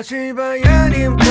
다시 봐야 님께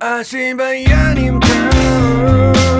Ashiba Yanim Town.